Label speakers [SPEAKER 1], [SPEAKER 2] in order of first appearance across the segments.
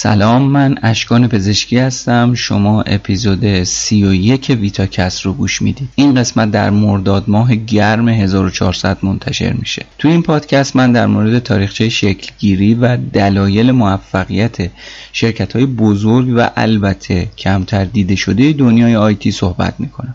[SPEAKER 1] سلام من اشکان پزشکی هستم. شما اپیزود سی و یک ویتاکست رو گوش می‌دید. این قسمت در مرداد ماه گرم 1400 منتشر میشه. تو این پادکست من در مورد تاریخچه شکلگیری و دلایل موفقیت شرکت های بزرگ و البته کمتر دیده شده دنیای IT صحبت می‌کنم.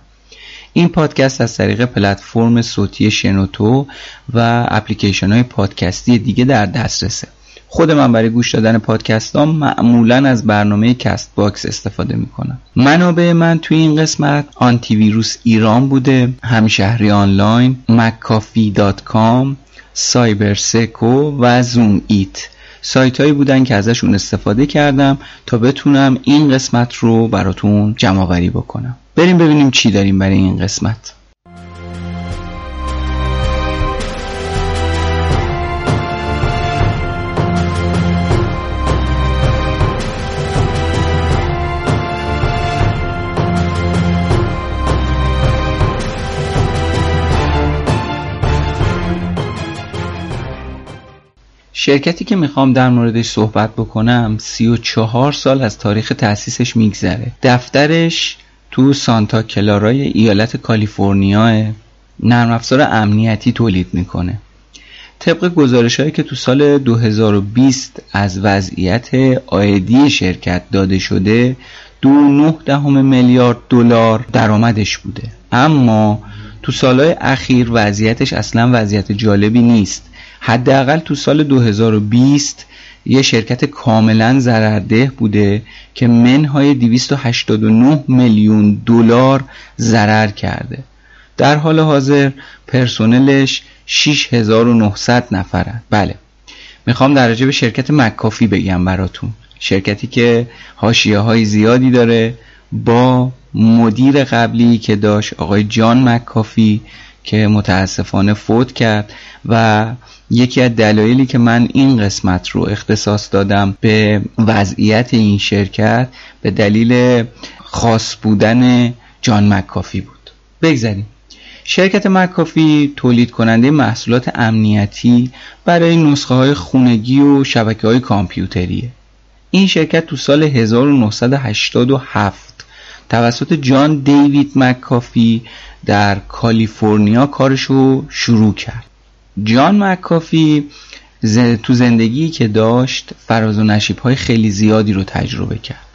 [SPEAKER 1] این پادکست از طریق پلتفرم صوتی شنوتو و اپلیکیشن های پادکستی دیگه در دسترسه. خود من برای گوش دادن پادکست ها معمولا از برنامه Castbox استفاده می‌کنم. منابع من توی این قسمت آنتی ویروس ایران بوده همشهری آنلاین McAfee dot com سایبر سکو و زومیت. سایت هایی بودن که ازشون استفاده کردم تا بتونم این قسمت رو براتون جمع بکنم. بریم ببینیم چی داریم برای این قسمت. شرکتی که می‌خوام در موردش صحبت بکنم سی و چهار سال از تاریخ تأسیسش میگذره. دفترش تو سانتا کلارای ایالت کالیفرنیا نرم افزار امنیتی تولید می‌کنه. طبق گزارش هایی که تو سال 2020 از وضعیت آیدی شرکت داده شده دو نه دهم میلیارد دلار درآمدش بوده. اما تو سالهای اخیر وضعیتش اصلا وضعیت جالبی نیست. حداقل تو سال 2020 یه شرکت کاملا ضررده بوده که منهای 289 میلیون دلار ضرر کرده. در حال حاضر پرسنلش 6900 نفره. بله. می‌خوام در به شرکت مکافی بگم براتون. شرکتی که حاشیه های زیادی داره با مدیر قبلی که داشت آقای جان مکافی که متاسفانه فوت کرد و یکی از دلایلی که من این قسمت رو اختصاص دادم به وضعیت این شرکت به دلیل خاص بودن جان مکافی بود. بگذاریم. شرکت مکافی تولید کننده محصولات امنیتی برای نسخه های خونگی و شبکه های کامپیوتریه. این شرکت تو سال 1987 توسط جان دیوید مکافی در کالیفرنیا کارشو شروع کرد. جان مکافی تو زندگی که داشت فراز و نشیب های خیلی زیادی رو تجربه کرد.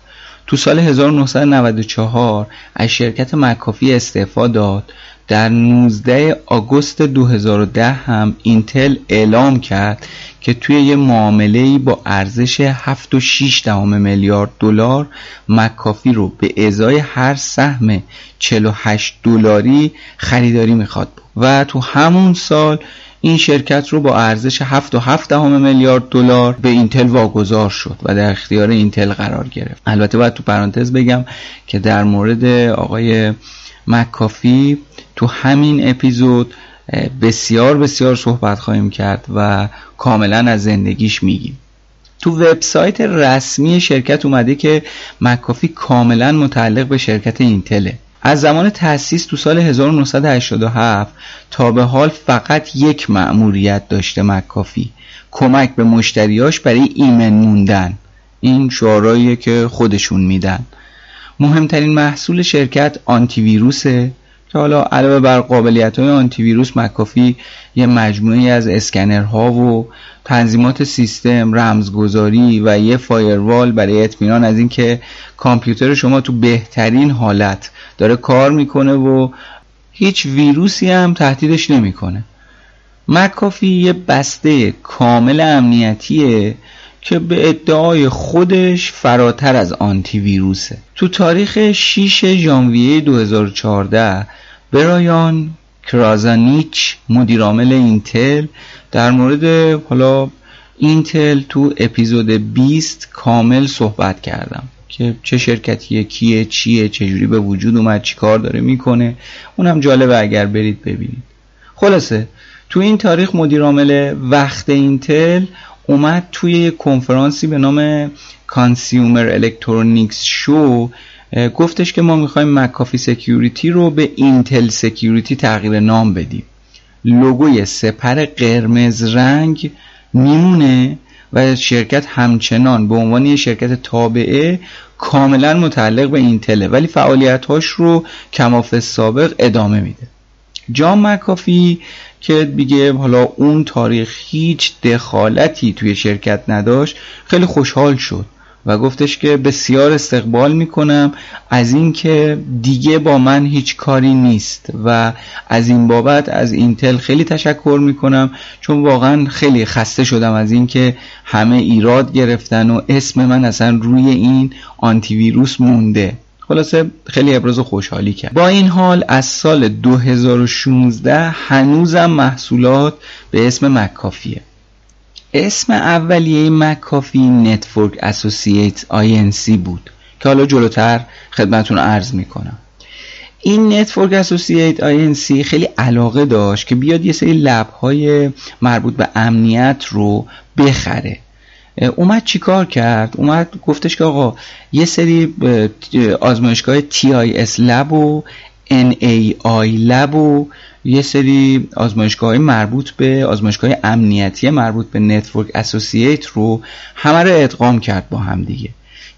[SPEAKER 1] تو سال 1994 از شرکت مکافی استعفا داد. در 19 آگوست 2010 هم اینتل اعلام کرد که توی یه معامله با ارزش 7.6 دهم میلیارد دلار مکافی رو به ازای هر سهم 48 دلاری خریداری می‌خواد. و تو همون سال این شرکت رو با ارزش 7.7 میلیارد دلار به اینتل واگذار شد و در اختیار اینتل قرار گرفت. البته باید تو پرانتز بگم که در مورد آقای مکافی تو همین اپیزود بسیار بسیار صحبت خواهیم کرد و کاملا از زندگیش میگیم. تو وبسایت رسمی شرکت اومده که مکافی کاملا متعلق به شرکت اینتله. از زمان تأسیس تو سال 1987 تا به حال فقط یک مأموریت داشته مکافی. کمک به مشتریاش برای ایمن موندن. این شعارهاییه که خودشون میدن. مهمترین محصول شرکت آنتی ویروسه که حالا علاوه بر قابلیت های آنتی ویروس مکافی یه مجموعه از اسکنرها و تنظیمات سیستم رمزگذاری و یه فایروال برای اطمینان از اینکه کامپیوتر شما تو بهترین حالت داره کار می‌کنه و هیچ ویروسی هم تهدیدش نمی‌کنه. مکافی یه بسته کامل امنیتیه که به ادعای خودش فراتر از آنتی ویروسه. تو تاریخ 6 ژانویه 2014 برایان کرازانیچ مدیرعامل اینتل در مورد حالا اینتل تو اپیزود 20 کامل صحبت کردم. که چه شرکتیه کیه چیه چجوری به وجود اومد چی کار داره می‌کنه. اونم جالبه اگر برید ببینید. خلاصه تو این تاریخ مدیرعامل وقت اینتل اومد توی یک کنفرانسی به نام Consumer Electronics Show گفتش که ما می‌خوایم McAfee Security رو به Intel Security تغییر نام بدیم. لوگوی سپر قرمز رنگ میمونه. و شرکت همچنان به عنوان یه شرکت تابعه کاملا متعلق به اینتله. ولی فعالیتهاش رو کمافی سابق ادامه میده. جان مکافی که دیگه حالا اون تاریخ هیچ دخالتی توی شرکت نداشت خیلی خوشحال شد. و گفتش که بسیار استقبال می‌کنم از اینکه دیگه با من هیچ کاری نیست و از این بابت از اینتل خیلی تشکر می‌کنم چون واقعا خیلی خسته شدم از اینکه همه ایراد گرفتن و اسم من اصلا روی این آنتی ویروس مونده. خلاصه خیلی ابراز خوشحالی کرد. با این حال از سال 2016 هنوزم محصولات به اسم مکافیه. اسم اولیه McAfee Network Associates INC بود که حالا جلوتر خدمتون عرض می‌کنم. این Network Associates INC خیلی علاقه داشت که بیاد یه سری lab های مربوط به امنیت رو بخره. اومد چیکار کرد؟ اومد گفتش که آقا یه سری آزمایشگاه TIS lab و NAI lab و یه سری آزمایشگاه مربوط به آزمایشگاه امنیتی مربوط به Network Associates رو همه رو ادغام کرد با هم دیگه.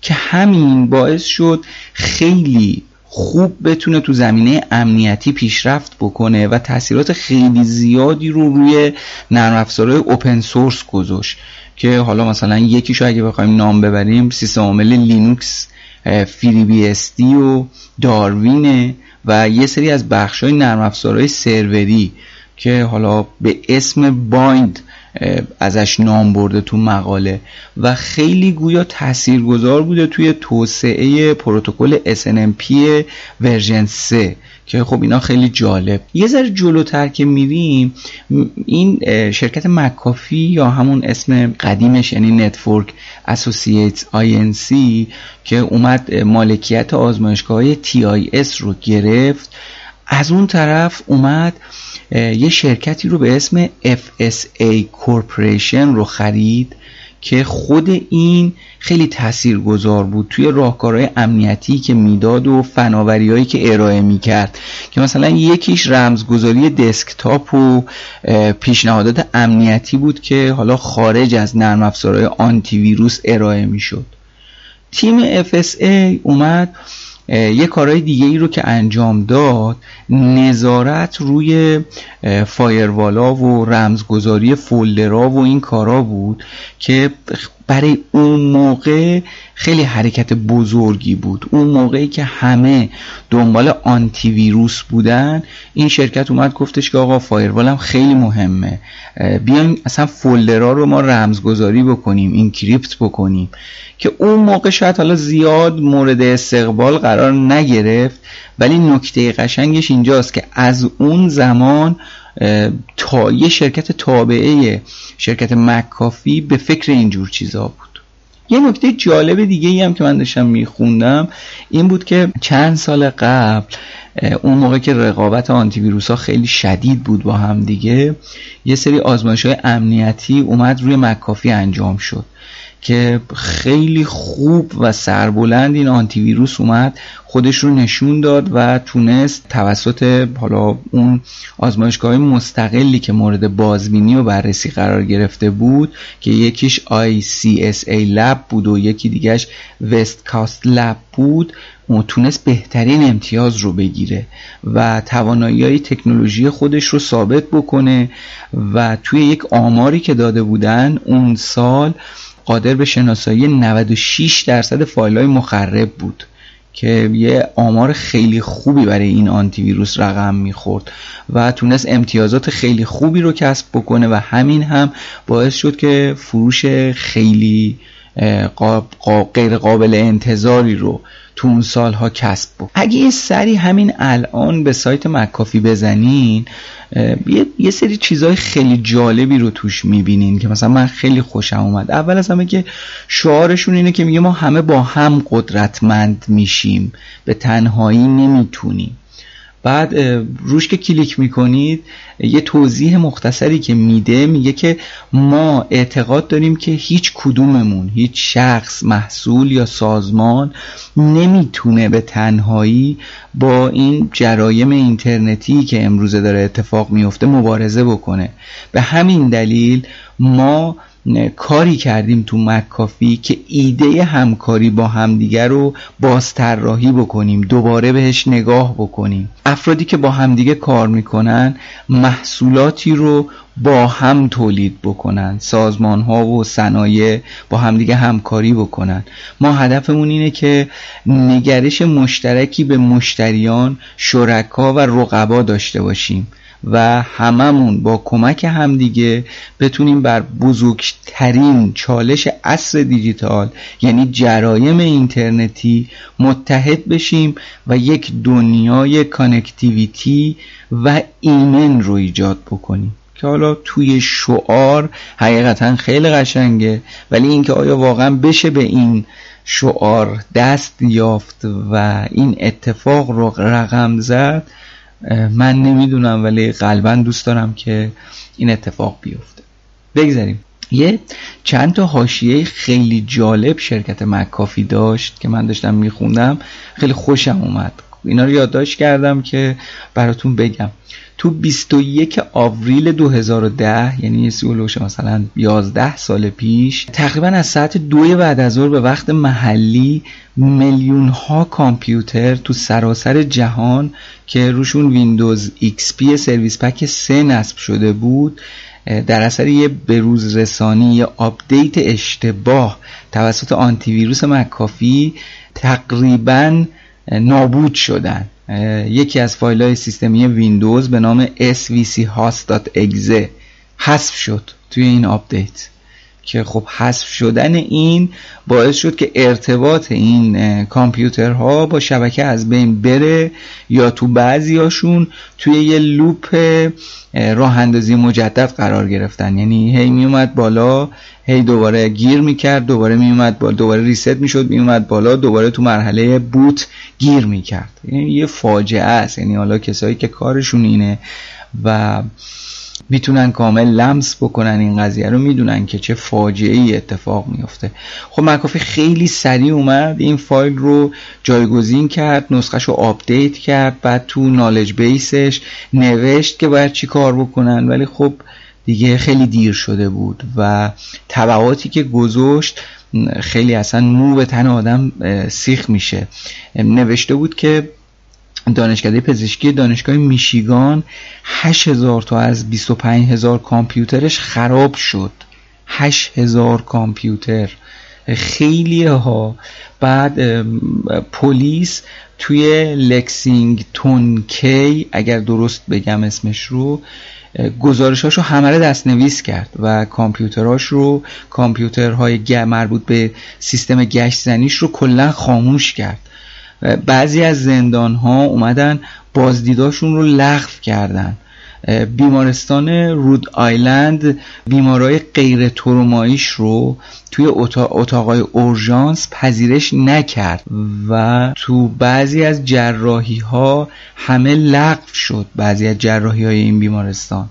[SPEAKER 1] که همین باعث شد خیلی خوب بتونه تو زمینه امنیتی پیشرفت بکنه و تاثیرات خیلی زیادی رو روی نرم افزارهای open source گذاشت. که حالا مثلا یکیشو اگه بخوایم نام ببریم سیستم عامل لینوکس FreeBSD و Darwin ه و یه سری از بخش های نرم افزارهای سروری که حالا به اسم BIND ازش نام برده تو مقاله و خیلی گویا تاثیرگذار بوده توی توسعه پروتکل SNMP version 3 که خب اینا خیلی جالب. یه ذره جلوتر که میریم این شرکت مکافی یا همون اسم قدیمش یعنی Network اسوسییت INC که اومد مالکیت آزمایشگاه های TIS رو گرفت. از اون طرف اومد یه شرکتی رو به اسم FSA Corporation رو خرید. که خود این خیلی تاثیرگذار بود توی راهکارهای امنیتی که می‌داد و فناوریهایی که ارائه می‌کرد. که مثلا یکیش رمزگذاری دسکتاپ و پیشنهادات امنیتی بود که حالا خارج از نرم افزارهای آنتی ویروس ارائه می‌شد. تیم FSA اومد یه کارهای دیگه ای رو که انجام داد نظارت روی فایروالا و رمزگذاری فولدرا و این کارا بود که برای اون موقع خیلی حرکت بزرگی بود. اون موقعی که همه دنبال آنتی ویروس بودن این شرکت اومد گفتش که آقا فایروال هم خیلی مهمه. بیایم اصلا فولدرها رو ما رمزگذاری بکنیم اینکریپت بکنیم. که اون موقع شاید حالا زیاد مورد استقبال قرار نگرفت ولی نکته قشنگش اینجاست که از اون زمان تا یه شرکت تابعه شرکت مکافی به فکر اینجور چیزا بود. یه نکته جالب دیگه ای هم که من داشتم میخوندم این بود که چند سال قبل اون موقع که رقابت آنتی ویروس ها خیلی شدید بود با هم دیگه یه سری آزمایش های امنیتی اومد روی مکافی انجام شد. که خیلی خوب و سربلند این آنتی ویروس اومد خودش رو نشون داد و تونست توسط حالا اون آزمایشگاه مستقلی که مورد بازبینی و بررسی قرار گرفته بود که یکیش ICSA لب بود و یکی دیگهش وست کاست لب بود تونست بهترین امتیاز رو بگیره و توانایی های تکنولوژی خودش رو ثابت بکنه و توی یک آماری که داده بودن اون سال قادر به شناسایی 96 درصد فایل های مخرب بود که یه آمار خیلی خوبی برای این آنتی ویروس رقم می‌خورد و تونست امتیازات خیلی خوبی رو کسب بکنه و همین هم باعث شد که فروش خیلی غیر قابل انتظاری رو تو اون سالها کسب بود اگه یه سری همین الان به سایت مکافی بزنین یه،, یه سری چیزهای خیلی جالبی رو توش می‌بینین که مثلا من خیلی خوشم اومد. اول از همه که شعارشون اینه که میگه ما همه با هم قدرتمند میشیم. به تنهایی نمی‌تونیم. بعد روش که کلیک می‌کنید یه توضیح مختصری که میده میگه که ما اعتقاد داریم که هیچ کدوممون هیچ شخص محصول یا سازمان نمی‌تونه به تنهایی با این جرایم اینترنتی که امروزه داره اتفاق میفته مبارزه بکنه. به همین دلیل ما کاری کردیم تو مکافی که ایده همکاری با همدیگه رو بازطراحی بکنیم دوباره بهش نگاه بکنیم. افرادی که با همدیگه کار می‌کنن محصولاتی رو با هم تولید بکنن سازمان ها و صنایع با همدیگه همکاری بکنن. ما هدفمون اینه که نگرش مشترکی به مشتریان شرکا و رقبا داشته باشیم. و هممون با کمک همدیگه بتونیم بر بزرگترین چالش عصر دیجیتال یعنی جرایم اینترنتی متحد بشیم و یک دنیای connectivity و ایمن رو ایجاد بکنیم. که حالا توی شعار حقیقتا خیلی قشنگه ولی اینکه آیا واقعا بشه به این شعار دست یافت و این اتفاق رو رقم زد من نمی‌دونم ولی قلبا دوست دارم که این اتفاق بیفته. بگذاریم. یه چند تا حاشیه خیلی جالب شرکت مکافی داشت که من داشتم میخوندم. خیلی خوشم اومد. اینا رو یادداشت کردم که براتون بگم. تو 21 آوریل 2010 یعنی سیولوش مثلا 11 سال پیش تقریبا از ساعت دو بعد از ظهر به وقت محلی میلیون ها کامپیوتر تو سراسر جهان که روشون ویندوز XP سرویس پک 3 نصب شده بود در اثر یه بروز رسانی یه آپدیت اشتباه توسط آنتی ویروس مکافی تقریبا نابود شدن. یکی از فایل های سیستمی ویندوز به نام svchost.exe حذف شد توی این آپدیت. که خب حذف شدن این باعث شد که ارتباط این کامپیوترها با شبکه از بین بره یا تو بعضیاشون توی یه لوپ راه اندازی مجدد قرار گرفتن. یعنی هی می اومد بالا هی دوباره گیر می‌کرد دوباره می اومد بالا دوباره ریست می‌شد می اومد بالا دوباره تو مرحله بوت گیر می‌کرد. یعنی یه فاجعه است. یعنی حالا کسایی که کارشون اینه و می‌تونن کامل لمس بکنن این قضیه رو می‌دونن که چه فاجعه ای اتفاق میفته خب مکافی خیلی سریع اومد این فایل رو جایگزین کرد نسخهش رو update کرد بعد تو knowledge base ش نوشت که باید چی کار بکنن ولی خب دیگه خیلی دیر شده بود و تبعاتی که گذاشت خیلی اصلا مو به تن آدم سیخ میشه. نوشته بود که دانشکده پزشکی دانشگاه میشیگان 8000 تا از 25000 کامپیوترش خراب شد. 8000 کامپیوتر. خیلی ها. بعد پلیس توی لکسینگتون کی اگر درست بگم اسمش رو گزارشاش رو همه دست نویس کرد و کامپیوتراش رو کامپیوترهای مربوط به سیستم گشت زنیش رو کلا خاموش کرد. بعضی از زندان ها اومدن بازدیداشون رو لغو کردن. بیمارستان رود آیلند بیمارای غیر تروماییش رو توی اتاقای اورژانس پذیرش نکرد و تو بعضی از جراحی ها همه لغو شد بعضی از جراحی های این بیمارستان.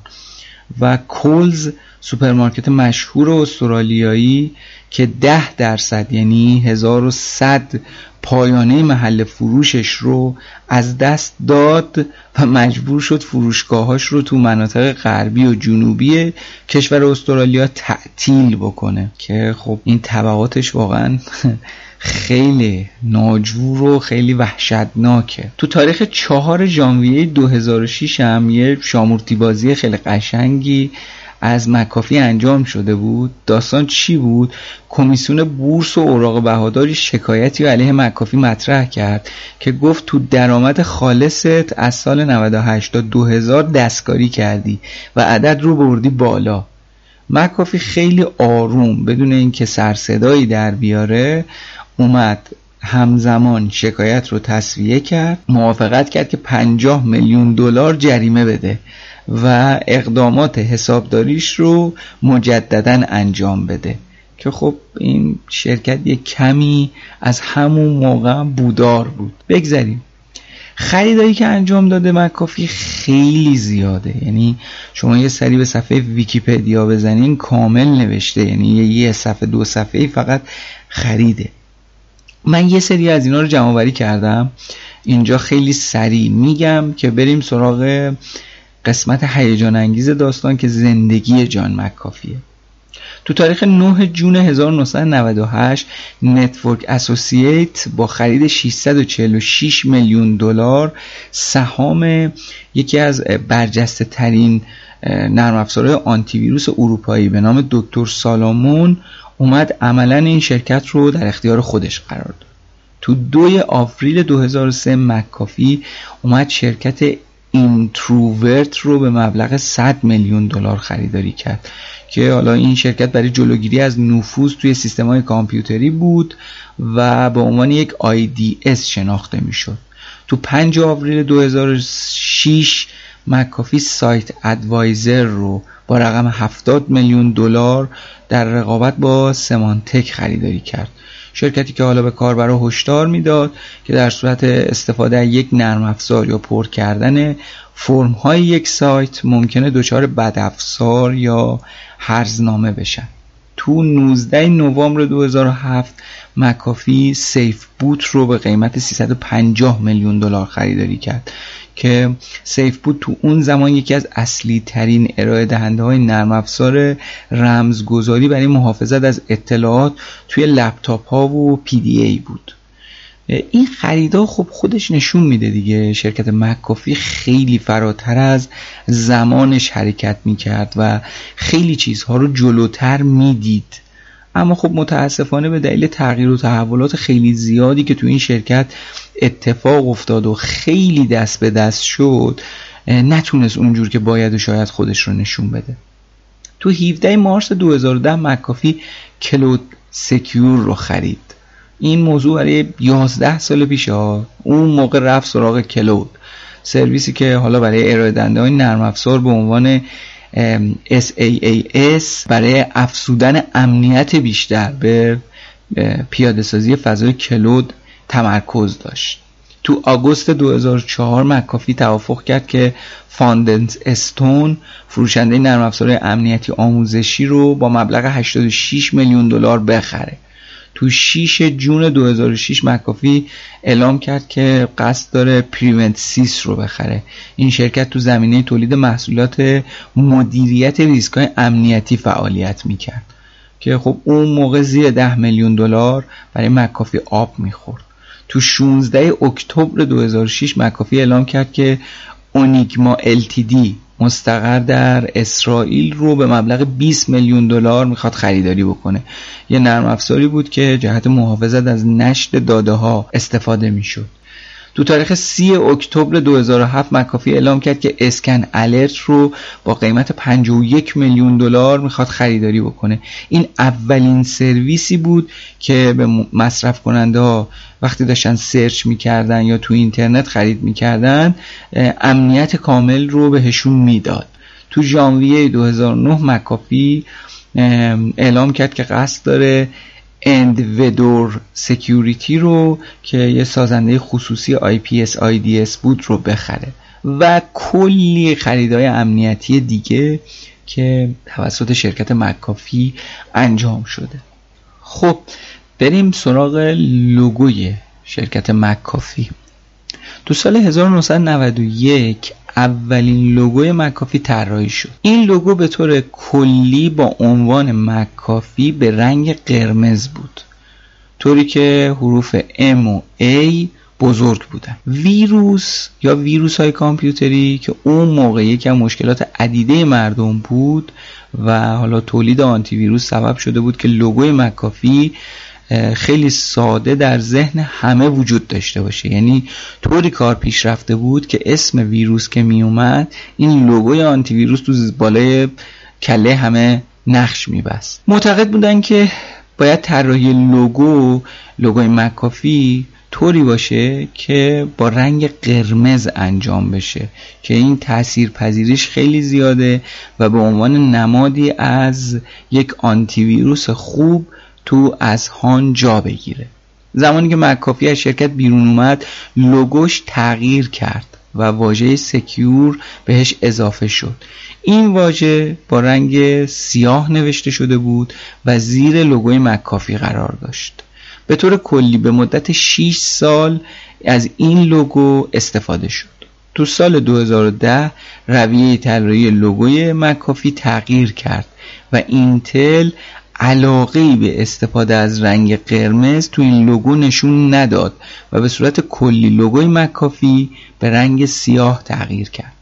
[SPEAKER 1] و کولز سوپرمارکت مشهور استرالیایی که ده درصد یعنی 1100 پایانه محل فروشش رو از دست داد و مجبور شد فروشگاهاش رو تو مناطق غربی و جنوبی کشور استرالیا تعطیل بکنه. که خب این طبعاتش واقعا خیلی ناجور و خیلی وحشتناکه. تو تاریخ چهار ژانویه 2006 هم یه شامورتی بازی خیلی قشنگی از مکافی انجام شده بود. داستان چی بود؟ کمیسیون بورس و اوراق بهاداری شکایتی علیه مکافی مطرح کرد که گفت تو درآمد خالصت از سال 98 تا 2000 دستکاری کردی و عدد رو بردی بالا. مکافی خیلی آروم بدون اینکه سرصدایی در بیاره اومد همزمان شکایت رو تصویه کرد موافقت کرد که 50 میلیون دلار جریمه بده و اقدامات حسابداریش رو مجددا انجام بده. که خب این شرکت یک کمی از همون موقع بودار بود. بگذاریم خریدایی که انجام داده مکافی خیلی زیاده. یعنی شما یه سری به صفحه ویکیپدیا بزنین کامل نوشته. یعنی یه صفحه دو صفحه فقط خریده. من یه سری از اینا رو جمع کردم. اینجا خیلی سریع میگم که بریم سراغ قسمت هیجان انگیز داستان که زندگی جان مکافیه. تو تاریخ 9 June 1998 Network Associates با خرید 646 میلیون دلار سهام یکی از برجسته ترین نرم افزارهای آنتی ویروس اروپایی به نام دکتر سالومون اومد عملا این شرکت رو در اختیار خودش قرار داد. تو دوی آوریل 2003 مکافی اومد شرکت IntruVert رو به مبلغ 100 میلیون دلار خریداری کرد که حالا این شرکت برای جلوگیری از نفوذ توی سیستم های کامپیوتری بود و به عنوان یک IDS شناخته می‌شد. تو 5 آوریل 2006 مکافی سایت ادوایزر رو با رقم 70 میلیون دلار در رقابت با سمانتک خریداری کرد. شرکتی که حالا به کاربرا هشدار می‌داد که در صورت استفاده از یک نرم افزار یا پر کردن فرم های یک سایت ممکنه دچار بدافزار یا هرزنامه بشن. تو 19 نوامبر 2007 مکافی SafeBoot رو به قیمت 350 میلیون دلار خریداری کرد. که SafeBoot تو اون زمان یکی از اصلی ترین ارائه دهنده های نرم افزار رمزگذاری برای محافظت از اطلاعات توی لپتاپ ها و PDA بود. این خریدا خب خودش نشون میده دیگه. شرکت مکافی خیلی فراتر از زمانش حرکت می‌کرد و خیلی چیزها رو جلوتر می‌دید. اما خب متاسفانه به دلیل تغییر و تحولات خیلی زیادی که تو این شرکت اتفاق افتاد و خیلی دست به دست شد نتونست اونجور که باید و شاید خودش رو نشون بده. تو 17 مارس 2010 مکافی Cloud Secure رو خرید. این موضوع برای 11 سال پیش ها اون موقع رفت سراغ cloud. سرویسی که حالا برای ارائه دهنده های نرم افزار به عنوان SaaS برای افزودن امنیت بیشتر به پیاده سازی فضای cloud تمرکز داشت. تو آگوست 2004 مکافی توافق کرد که Foundstone فروشنده نرم افزار امنیتی آموزشی رو با مبلغ 86 میلیون دلار بخره. تو 6 جون 2006 مکافی اعلام کرد که قصد داره پریونت سیس رو بخره. این شرکت تو زمینه تولید محصولات مدیریت ریسک های امنیتی فعالیت می‌کرد که خب اون موقع زیر 10 میلیون دلار برای مکافی آب می‌خورد. تو 16 اکتبر 2006 مکافی اعلام کرد که اونیگما LTD مستقر در اسرائیل رو به مبلغ 20 میلیون دلار می‌خواد خریداری بکنه. یه نرم افزاری بود که جهت محافظت از نشر داده ها استفاده می‌شد. تو تاریخ 30 اکتبر 2007 مکافی اعلام کرد که اسکن الرت رو با قیمت 51 میلیون دلار می‌خواد خریداری بکنه. این اولین سرویسی بود که به مصرف کننده ها وقتی داشتن search می‌کردن یا تو اینترنت خرید می‌کردن امنیت کامل رو بهشون می‌داد. تو ژانویه 2009 مکافی اعلام کرد که قصد داره Endeavor Security رو که یه سازنده خصوصی IPS IDS بود رو بخره. و کلی خریدهای امنیتی دیگه که توسط شرکت مکافی انجام شده. خب بریم سراغ لوگوی شرکت مکافی. تو سال 1991 اولین لوگوی مکافی طراحی شد. این لوگو به طور کلی با عنوان مکافی به رنگ قرمز بود طوری که حروف M و A بزرگ بودن. ویروس یا ویروس های کامپیوتری که اون موقع یکم مشکلات عدیده مردم بود و حالا تولید آنتی ویروس سبب شده بود که لوگوی مکافی خیلی ساده در ذهن همه وجود داشته باشه. یعنی طوری کار پیش رفته بود که اسم ویروس که می اومد این لوگوی آنتی ویروس تو بالای کله همه نقش میبست. معتقد بودن که باید طراحی لوگو لوگوی مکافی طوری باشه که با رنگ قرمز انجام بشه که این تاثیر پذیریش خیلی زیاده و به عنوان نمادی از یک آنتی ویروس خوب تو هان جا بگیره. زمانی که مکافی از شرکت بیرون اومد لوگوش تغییر کرد و واژه سکیور بهش اضافه شد. این واژه با رنگ سیاه نوشته شده بود و زیر لوگوی مکافی قرار داشت. به طور کلی به مدت 6 سال از این لوگو استفاده شد. تو سال 2010 رویه طراحی لوگوی مکافی تغییر کرد و اینتل علاقه به استفاده از رنگ قرمز تو این لوگو نشون نداد و به صورت کلی لوگوی مکافی به رنگ سیاه تغییر کرد.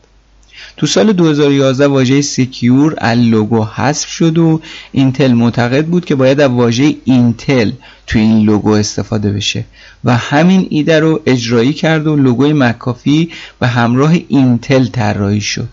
[SPEAKER 1] تو سال 2011 واژه secure از لوگو حذف شد و اینتل معتقد بود که باید از واژه اینتل تو این لوگو استفاده بشه و همین ایده رو اجرایی کرد و لوگوی مکافی به همراه اینتل طراحی شد.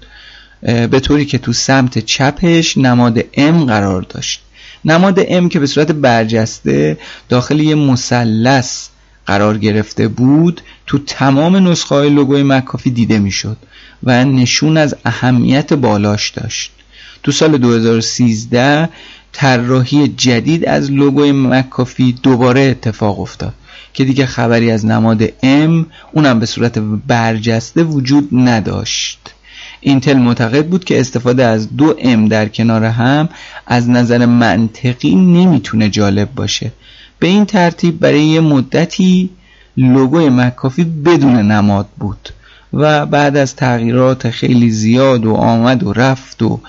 [SPEAKER 1] به طوری که تو سمت چپش نماد M قرار داشت. نماد M که به صورت برجسته داخل یه مثلث قرار گرفته بود تو تمام نسخه های لوگوی مکافی دیده می‌شد و نشون از اهمیت بالاش داشت. تو سال 2013 طراحی جدید از لوگوی مکافی دوباره اتفاق افتاد که دیگه خبری از نماد M اونم به صورت برجسته وجود نداشت. اینتل معتقد بود که استفاده از دو M در کنار هم از نظر منطقی نمی‌تونه جالب باشه. به این ترتیب برای یه مدتی لوگوی مکافی بدون نماد بود و بعد از تغییرات خیلی زیاد و آمد و رفت و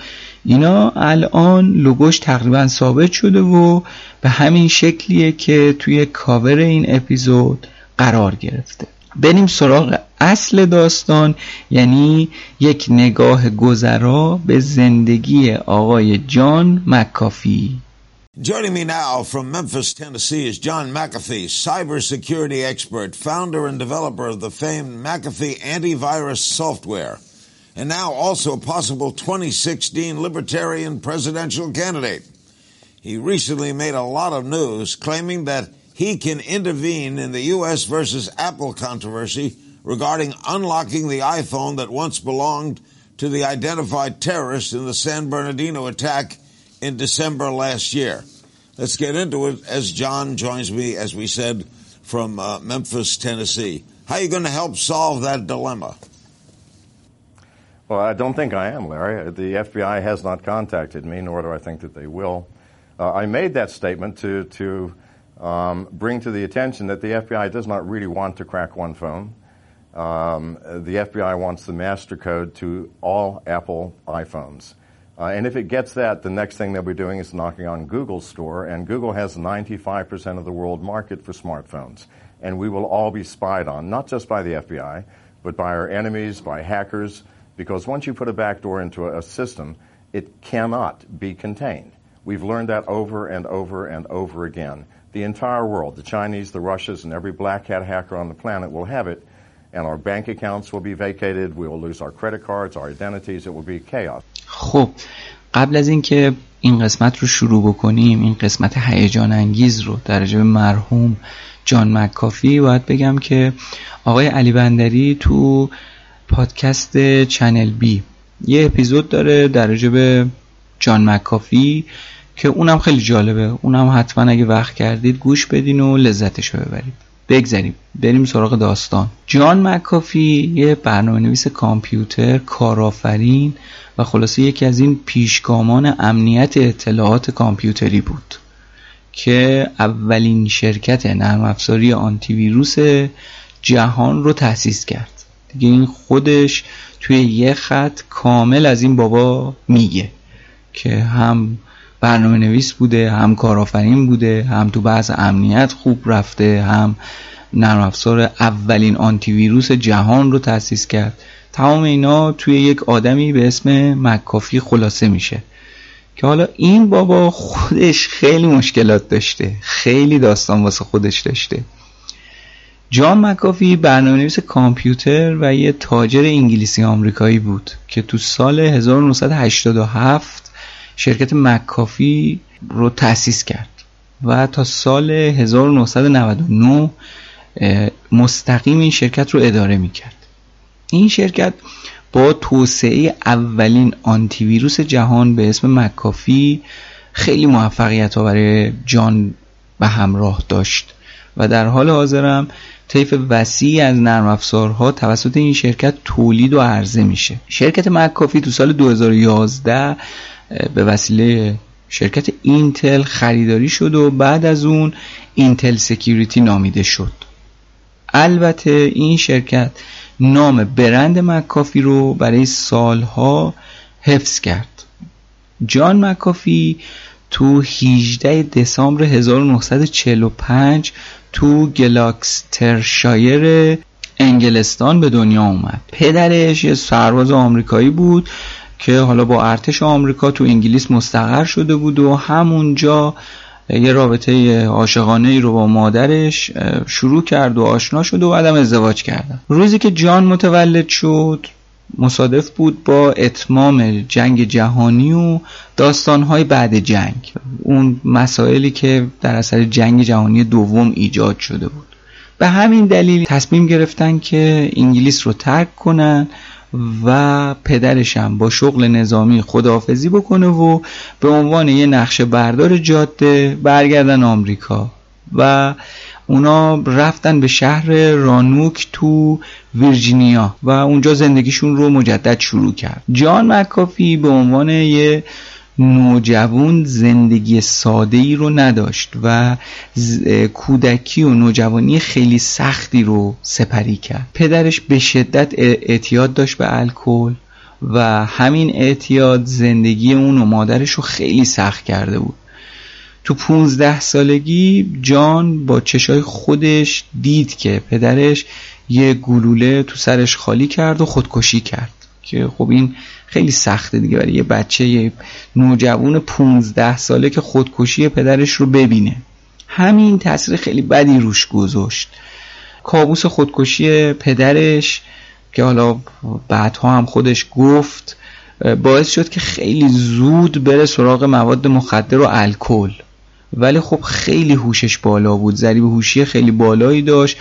[SPEAKER 1] اینا الان لوگوش تقریبا ثابت شده و به همین شکلیه که توی کاور این اپیزود قرار گرفته. بریم سراغ اصل داستان یعنی یک نگاه گذرا به زندگی آقای جان مکافی
[SPEAKER 2] Joining me now from Memphis, Tennessee is John McAfee, cybersecurity expert, founder and developer of the famed McAfee antivirus software, and now also a possible 2016 Libertarian presidential candidate. He recently made a lot of news claiming that he can intervene in the U.S. versus Apple controversy regarding unlocking the iPhone that once belonged to the identified terrorists in the San Bernardino attack in December last year. Let's get into it as John joins me, as we said, from uh, Memphis, Tennessee. How are you going to help solve that dilemma?
[SPEAKER 3] Well, I don't think I am, Larry. The FBI has not contacted me, nor do I think that they will. Uh, I made that statement to, to um, bring to the attention that the FBI does not really want to crack one phone. Um, the FBI wants the master code to all Apple iPhones. Uh, and if it gets that, the next thing they'll be doing is knocking on Google's store, and Google has 95% of the world market for smartphones. And we will all be spied on, not just by the FBI, but by our enemies, by hackers, because once you put a backdoor into a, a system, it cannot be contained. We've learned that over and over and over again. The entire world, the Chinese, the Russians, and every black hat hacker on the planet will have it, and our bank accounts will be vacated, we will lose our credit cards, our identities, it will be chaos.
[SPEAKER 1] خب قبل از اینکه این قسمت رو شروع بکنیم این قسمت هیجان انگیز رو در به مرحوم جان مکافی باید بگم که آقای علی بندری تو پادکست چنل بی یه اپیزود داره در به جان مکافی که اونم خیلی جالبه. اونم حتما اگه وقت کردید گوش بدین و لذتش رو ببرید. بگذاریم بریم سراغ داستان. جان مکافی یه برنامه نویس کامپیوتر کارآفرین و خلاصه یکی از این پیشگامان امنیت اطلاعات کامپیوتری بود که اولین شرکت نرم افزاری آنتی ویروس جهان رو تأسیس کرد. دیگه این خودش توی یه خط کامل از این بابا میگه که هم برنامه نویس بوده هم کارآفرین بوده هم تو بحث امنیت خوب رفته هم نرم افزار اولین آنتی ویروس جهان رو تأسیس کرد. تمام اینا توی یک آدمی به اسم مکافی خلاصه میشه. که حالا این بابا خودش خیلی مشکلات داشته. خیلی داستان واسه خودش داشته. جان مکافی برنامه نویس کامپیوتر و یه تاجر انگلیسی آمریکایی بود که تو سال 1987 شرکت مکافی رو تأسیس کرد و تا سال 1999 مستقیم این شرکت رو اداره می کرد این شرکت با توسعه اولین آنتی ویروس جهان به اسم مکافی خیلی موفقیت ها برای جان به همراه داشت و در حال حاضرم طیف وسیعی از نرم افزارها توسط این شرکت تولید و عرضه میشه. شرکت مکافی تو سال 2011 به وسیله شرکت اینتل خریداری شد و بعد از اون Intel Security نامیده شد. البته این شرکت نام برند مکافی رو برای سالها حفظ کرد. جان مکافی تو 18 دسامبر 1945 تو گلاکسترشایر انگلستان به دنیا اومد. پدرش یه سرباز آمریکایی بود که حالا با ارتش آمریکا تو انگلیس مستقر شده بود و همونجا یه رابطه عاشقانه ای رو با مادرش شروع کرد و آشنا شد و بعدم ازدواج کردن روزی که جان متولد شد مصادف بود با اتمام جنگ جهانی و داستانهای بعد جنگ. اون مسائلی که در اثر جنگ جهانی دوم ایجاد شده بود. به همین دلیل تصمیم گرفتن که انگلیس رو ترک کنن و پدرشم با شغل نظامی خداحافظی بکنه و به عنوان یه نقشه بردار جاده برگردن آمریکا. و اونا رفتن به شهر رانوک تو ویرجینیا و اونجا زندگیشون رو مجدد شروع کرد. جان مکافی به عنوان یه نوجوان زندگی ساده ای رو نداشت و کودکی و نوجوانی خیلی سختی رو سپری کرد. پدرش به شدت اعتیاد داشت به الکل و همین اعتیاد زندگی اون و مادرش رو خیلی سخت کرده بود. تو 15 سالگی جان با چشای خودش دید که پدرش یه گلوله تو سرش خالی کرد و خودکشی کرد. که خب این خیلی سخته دیگه. برای یه بچه یه نوجوان 15 ساله که خودکشی پدرش رو ببینه. همین تاثیر خیلی بدی روش گذاشت. کابوس خودکشی پدرش که حالا بعدها هم خودش گفت باعث شد که خیلی زود بره سراغ مواد مخدر و الکل. ولی خب خیلی هوشش بالا بود. ضریب هوشی خیلی بالایی داشت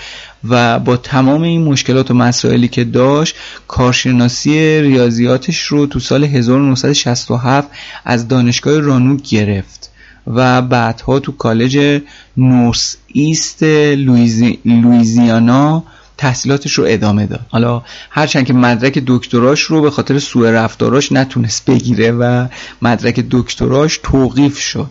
[SPEAKER 1] و با تمام این مشکلات و مسائلی که داشت کارشناسی ریاضیاتش رو تو سال 1967 از دانشگاه رانوک گرفت و بعدها تو کالج نورس ایست لویزی... لویزیانا تحصیلاتش رو ادامه داد. حالا هرچند که مدرک دکتراش رو به خاطر سوء رفتاراش نتونست بگیره و مدرک دکتراش توقیف شد.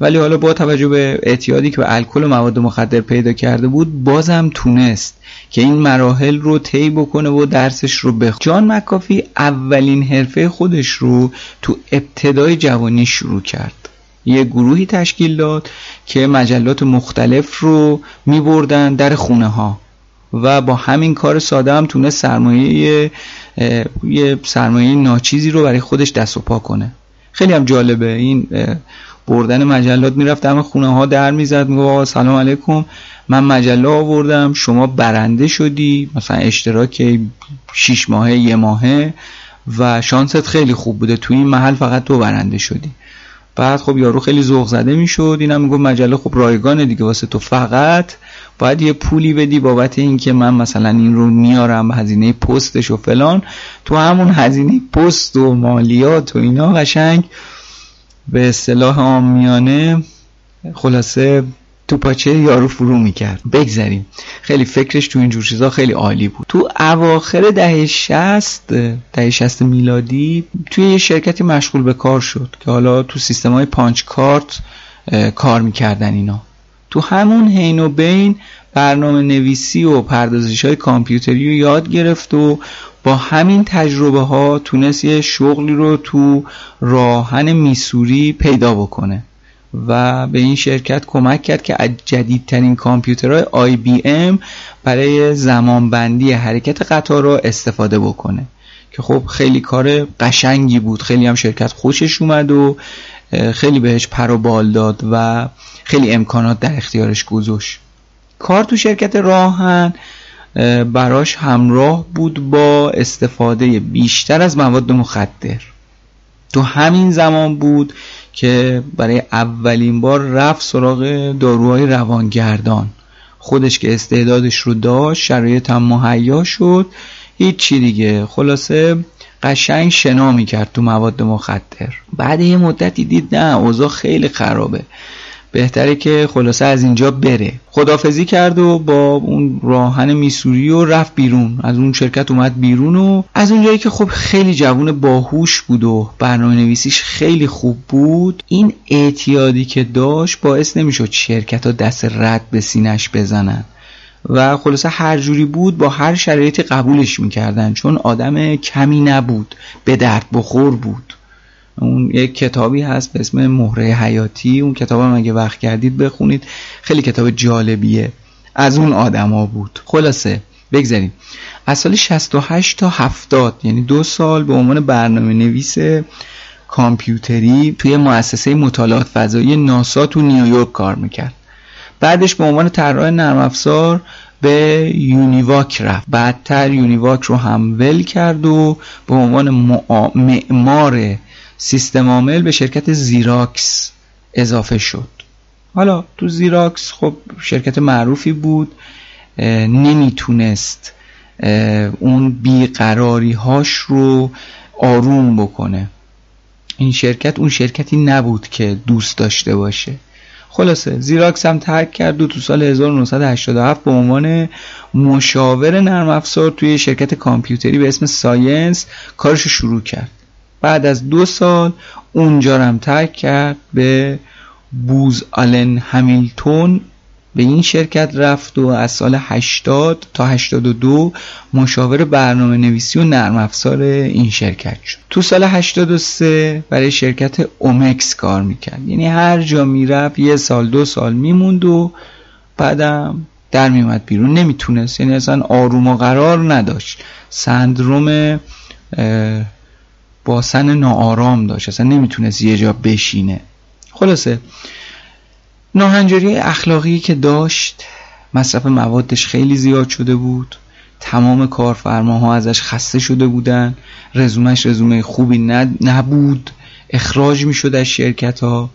[SPEAKER 1] ولی حالا با توجه به اعتیادی که به الکل و مواد مخدر پیدا کرده بود بازم تونست که این مراحل رو طی بکنه و درسش رو بخونه. جان مکافی اولین حرفه خودش رو تو ابتدای جوانی شروع کرد. یه گروهی تشکیل داد که مجلات مختلف رو می بردن در خونه ها و با همین کار ساده هم تونه سرمایه یه سرمایه ناچیزی رو برای خودش دست و پا کنه. خیلی هم جالبه. این بردن مجلات می‌رفت دم خونه ها در می‌زد میگه سلام علیکم. من مجله آوردم شما برنده شدی مثلا اشتراک 6 ماهه یه ماهه و شانست خیلی خوب بوده. توی این محل فقط تو برنده شدی. بعد خب یارو خیلی ذوق زده می‌شد اینم میگه مجله خب رایگانه دیگه واسه تو فقط. باید یه پولی بدی بابت اینکه من مثلا این رو میارم هزینه پستش و فلان. تو همون هزینه پست و مالیات و اینا قشنگ به اصطلاح آمیانه خلاصه تو پاچه یارو فرو می‌کرد. بگذریم. خیلی فکرش تو اینجور چیزا خیلی عالی بود. تو اواخر دهه 60 دهه 60 میلادی توی یه شرکتی مشغول به کار شد که حالا تو سیستم های punch card کار می‌کردن اینا. تو همون حین و بین برنامه نویسی و پردازش های کامپیوتری رو یاد گرفت و با همین تجربه ها تونست یه شغلی رو تو راه‌آهن میسوری پیدا بکنه و به این شرکت کمک کرد که از جدیدترین کامپیوترهای IBM برای زمانبندی حرکت قطار رو استفاده بکنه. که خب خیلی کار قشنگی بود. خیلی هم شرکت خوشش اومد و خیلی بهش پر و بال داد و خیلی امکانات در اختیارش گذاشت. کار تو شرکت راهن براش همراه بود با استفاده بیشتر از مواد مخدر. تو همین زمان بود که برای اولین بار رفت سراغ داروهای روانگردان. خودش که استعدادش رو داشت شرایط هم مهیا شد. هیچی دیگه. خلاصه قشنگ شنا می‌کرد تو مواد مخدر. بعد یه مدتی دید نه اوضاع خیلی خرابه. بهتره که خلاصه از اینجا بره. خدافزی کرد و با اون راهن میسوری و رفت بیرون. از اون شرکت اومد بیرون و از اونجایی که خب خیلی جوون باهوش بود و برنامه نویسیش خیلی خوب بود این اعتیادی که داشت باعث نمی‌شد شرکت ها دست رد به سینش بزنن. و خلاصه هر جوری بود با هر شرایطی قبولش می‌کردن چون آدم کمی نبود به درد بخور بود. اون یک کتابی هست به اسم مهره حیاتی. اون کتاب هم اگه وقت کردید بخونید. خیلی کتاب جالبیه. از اون آدما بود. خلاصه بگذاریم. از سال 68 تا 70 یعنی دو سال به عنوان برنامه نویس کامپیوتری توی مؤسسه مطالعات فضایی ناسا تو نیویورک کار می‌کرد. بعدش به عنوان طراح نرم افزار به یونیواک رفت. بعدتر یونیواک رو هم ول کرد و به عنوان معمار سیستم عامل به شرکت زیراکس اضافه شد. حالا تو زیراکس خب شرکت معروفی بود نمی‌تونست اون بیقراری هاش رو آروم بکنه. این شرکت اون شرکتی نبود که دوست داشته باشه. خلاصه زیراکس هم ترک کرد و تو سال 1987 به عنوان مشاور نرم افزار توی شرکت کامپیوتری به اسم Science کارش شروع کرد. بعد از دو سال اونجا هم ترک کرد به بوز آلن همیلتون به این شرکت رفت و از سال 80 تا 82 مشاور برنامه نویسی و نرم افزار این شرکت شد. تو سال 83 برای شرکت اومکس کار می‌کرد. یعنی هر جا می‌رفت یه سال دو سال میموند و بعدم در میومد بیرون. نمی‌تونست. یعنی اصلا آروم و قرار نداشت. سندروم باسن ناآرام داشت. اصلا نمی‌تونست یه جا بشینه. خلاصه ناهنجاری اخلاقی که داشت مصرف موادش خیلی زیاد شده بود. تمام کارفرماها ازش خسته شده بودن. رزومش رزومه خوبی نبود. اخراج می شد از شرکت ها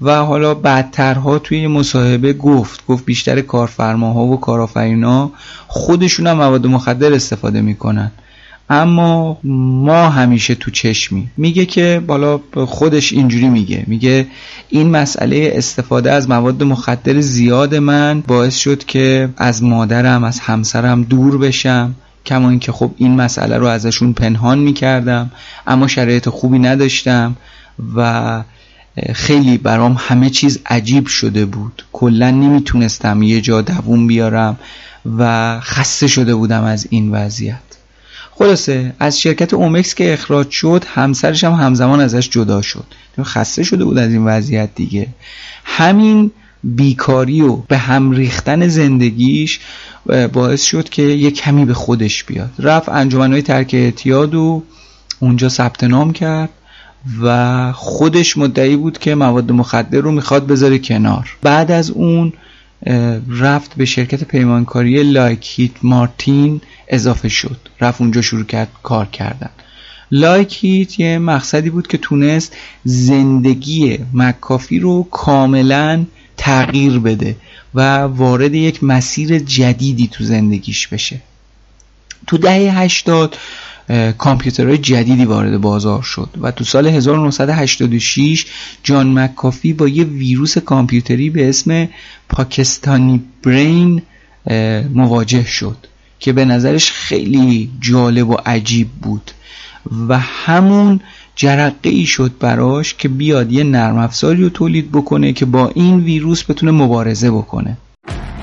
[SPEAKER 1] و حالا بعدترها توی مصاحبه گفت. گفت بیشتر کارفرماها و کارآفرینا خودشون هم مواد مخدر استفاده می‌کنن. اما ما همیشه تو چشمی. میگه که بالا خودش اینجوری میگه. میگه این مسئله استفاده از مواد مخدر زیاد من باعث شد که از مادرم از همسرم دور بشم. کما اینکه خب این مسئله رو ازشون پنهان می‌کردم اما شرایط خوبی نداشتم و خیلی برام همه چیز عجیب شده بود. کلا نمی‌تونستم یه جا دووم بیارم و خسته شده بودم از این وضعیت. خلاصه از شرکت اومکس که اخراج شد همسرش هم همزمان ازش جدا شد. خسته شده بود از این وضعیت دیگه. همین بیکاری و به هم ریختن زندگیش باعث شد که یه کمی به خودش بیاد. رفت انجمنهای ترک اعتیاد و اونجا ثبت نام کرد و خودش مدعی بود که مواد مخدر رو می‌خواد بذاره کنار. بعد از اون رفت به شرکت پیمانکاری لاکهید مارتین اضافه شد. رفت اونجا شروع کرد کار کردن. لاکهید یه مقصدی بود که تونست زندگی مکافی رو کاملا تغییر بده و وارد یک مسیر جدیدی تو زندگیش بشه. تو دهه 80 کامپیوترهای جدیدی وارد بازار شد و تو سال 1986 جان مکافی با یه ویروس کامپیوتری به اسم پاکستانی برین مواجه شد که به نظرش خیلی جالب و عجیب بود و همون جرقه ای شد براش که بیاد یه نرم افزاری رو تولید بکنه که با این ویروس بتونه مبارزه بکنه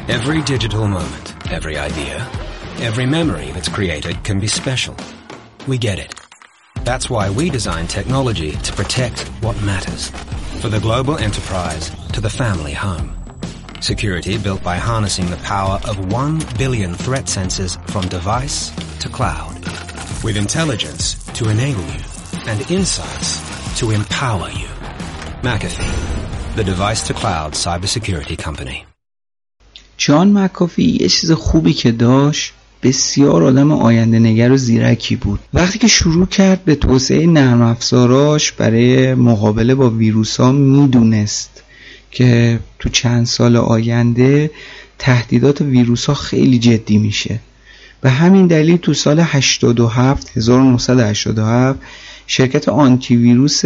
[SPEAKER 4] Every digital moment, every idea, every memory that's created can be special. We get it. That's why we design technology to protect what matters. For the global enterprise to the family home. Security built by harnessing the power of 1 billion threat sensors from device to cloud. With intelligence to enable you and insights to empower you. McAfee, the device to cloud cybersecurity company.
[SPEAKER 1] جان مکافی یه چیز خوبی که داشت بسیار آدم آینده نگر و زیرکی بود. وقتی که شروع کرد به توسعه نرم افزاراش برای مقابله با ویروس ها می‌دونست که تو چند سال آینده تهدیدات ویروس ها خیلی جدی میشه. به همین دلیل تو سال 87 1987 شرکت آنتی ویروس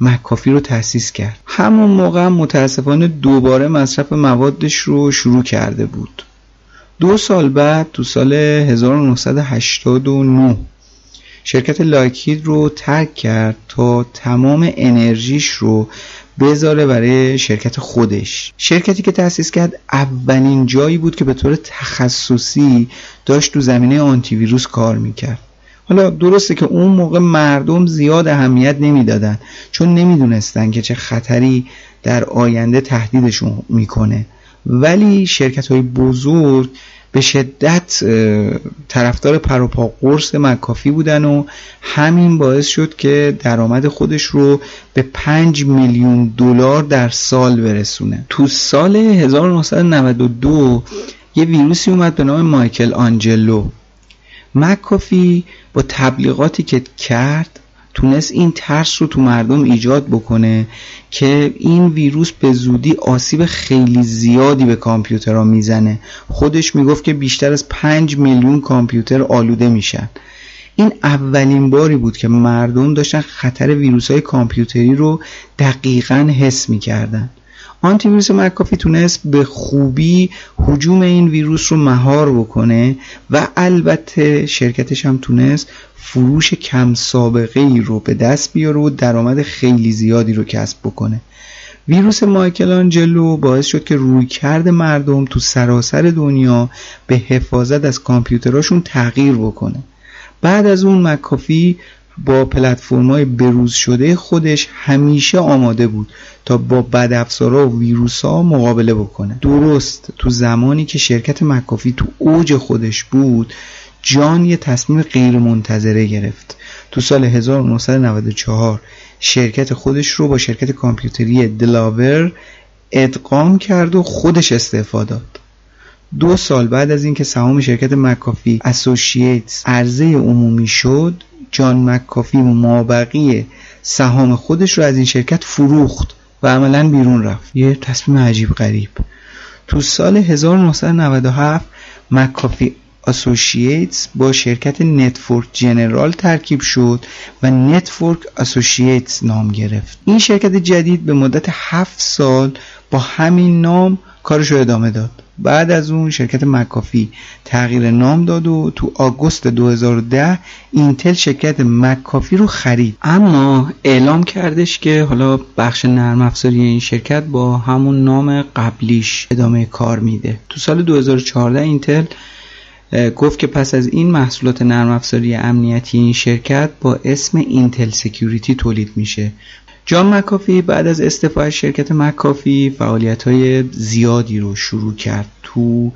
[SPEAKER 1] مکافی رو تأسیس کرد. همون موقع متاسفانه دوباره مصرف موادش رو شروع کرده بود. دو سال بعد تو سال 1989 شرکت لاکید رو ترک کرد تا تمام انرژیش رو بذاره برای شرکت خودش. شرکتی که تأسیس کرد اولین جایی بود که به طور تخصصی داشت تو زمینه آنتی ویروس کار می‌کرد. حالا درسته که اون موقع مردم زیاد اهمیت نمی‌دادن چون نمی‌دونستن که چه خطری در آینده تهدیدشون می‌کنه. ولی شرکت های بزرگ به شدت طرفدار پروپا قرص مکافی بودن و همین باعث شد که درآمد خودش رو به 5 میلیون دلار در سال برسونه. تو سال 1992 یه ویروسی اومد به نام مایکل آنجلو. مکافی با تبلیغاتی که کرد تونست این ترس رو تو مردم ایجاد بکنه که این ویروس به زودی آسیب خیلی زیادی به کامپیوترها می‌زنه. خودش می‌گفت که بیشتر از 5 میلیون کامپیوتر آلوده میشن. این اولین باری بود که مردم داشتن خطر ویروس های کامپیوتری رو دقیقا حس می‌کردن. آنتی ویروس مکافی تونست به خوبی حجوم این ویروس رو مهار بکنه و البته شرکتش هم تونست فروش کم سابقه ای رو به دست بیاره و درآمد خیلی زیادی رو کسب بکنه. ویروس مایکل آنجلو باعث شد که رویکرد مردم تو سراسر دنیا به حفاظت از کامپیوتراشون تغییر بکنه. بعد از اون مکافی با پلتفرم‌های بروز شده خودش همیشه آماده بود تا با بدافزارا و ویروسا مقابله بکنه. درست تو زمانی که شرکت مکافی تو اوج خودش بود جان یه تصمیم غیر منتظره گرفت. تو سال 1994 شرکت خودش رو با شرکت کامپیوتری دلاور ادغام کرد و خودش استعفا داد. دو سال بعد از اینکه سهام شرکت مکافی اسوسییتس عرضه عمومی شد جان مکافی مابقی سهام خودش رو از این شرکت فروخت و عملا بیرون رفت. یه تصمیم عجیب غریب. تو سال 1997 McAfee Associates با شرکت Network General ترکیب شد و Network Associates نام گرفت. این شرکت جدید به مدت 7 سال با همین نام کارش رو ادامه داد. بعد از اون شرکت مکافی تغییر نام داد و تو آگوست 2010 اینتل شرکت مکافی رو خرید. اما اعلام کردش که حالا بخش نرم افزاری این شرکت با همون نام قبلیش ادامه کار میده. تو سال 2014 اینتل گفت که پس از این محصولات نرم افزاری امنیتی این شرکت با اسم Intel Security تولید میشه. جان مکافی بعد از استعفای شرکت مکافی فعالیت های زیادی رو شروع کرد تو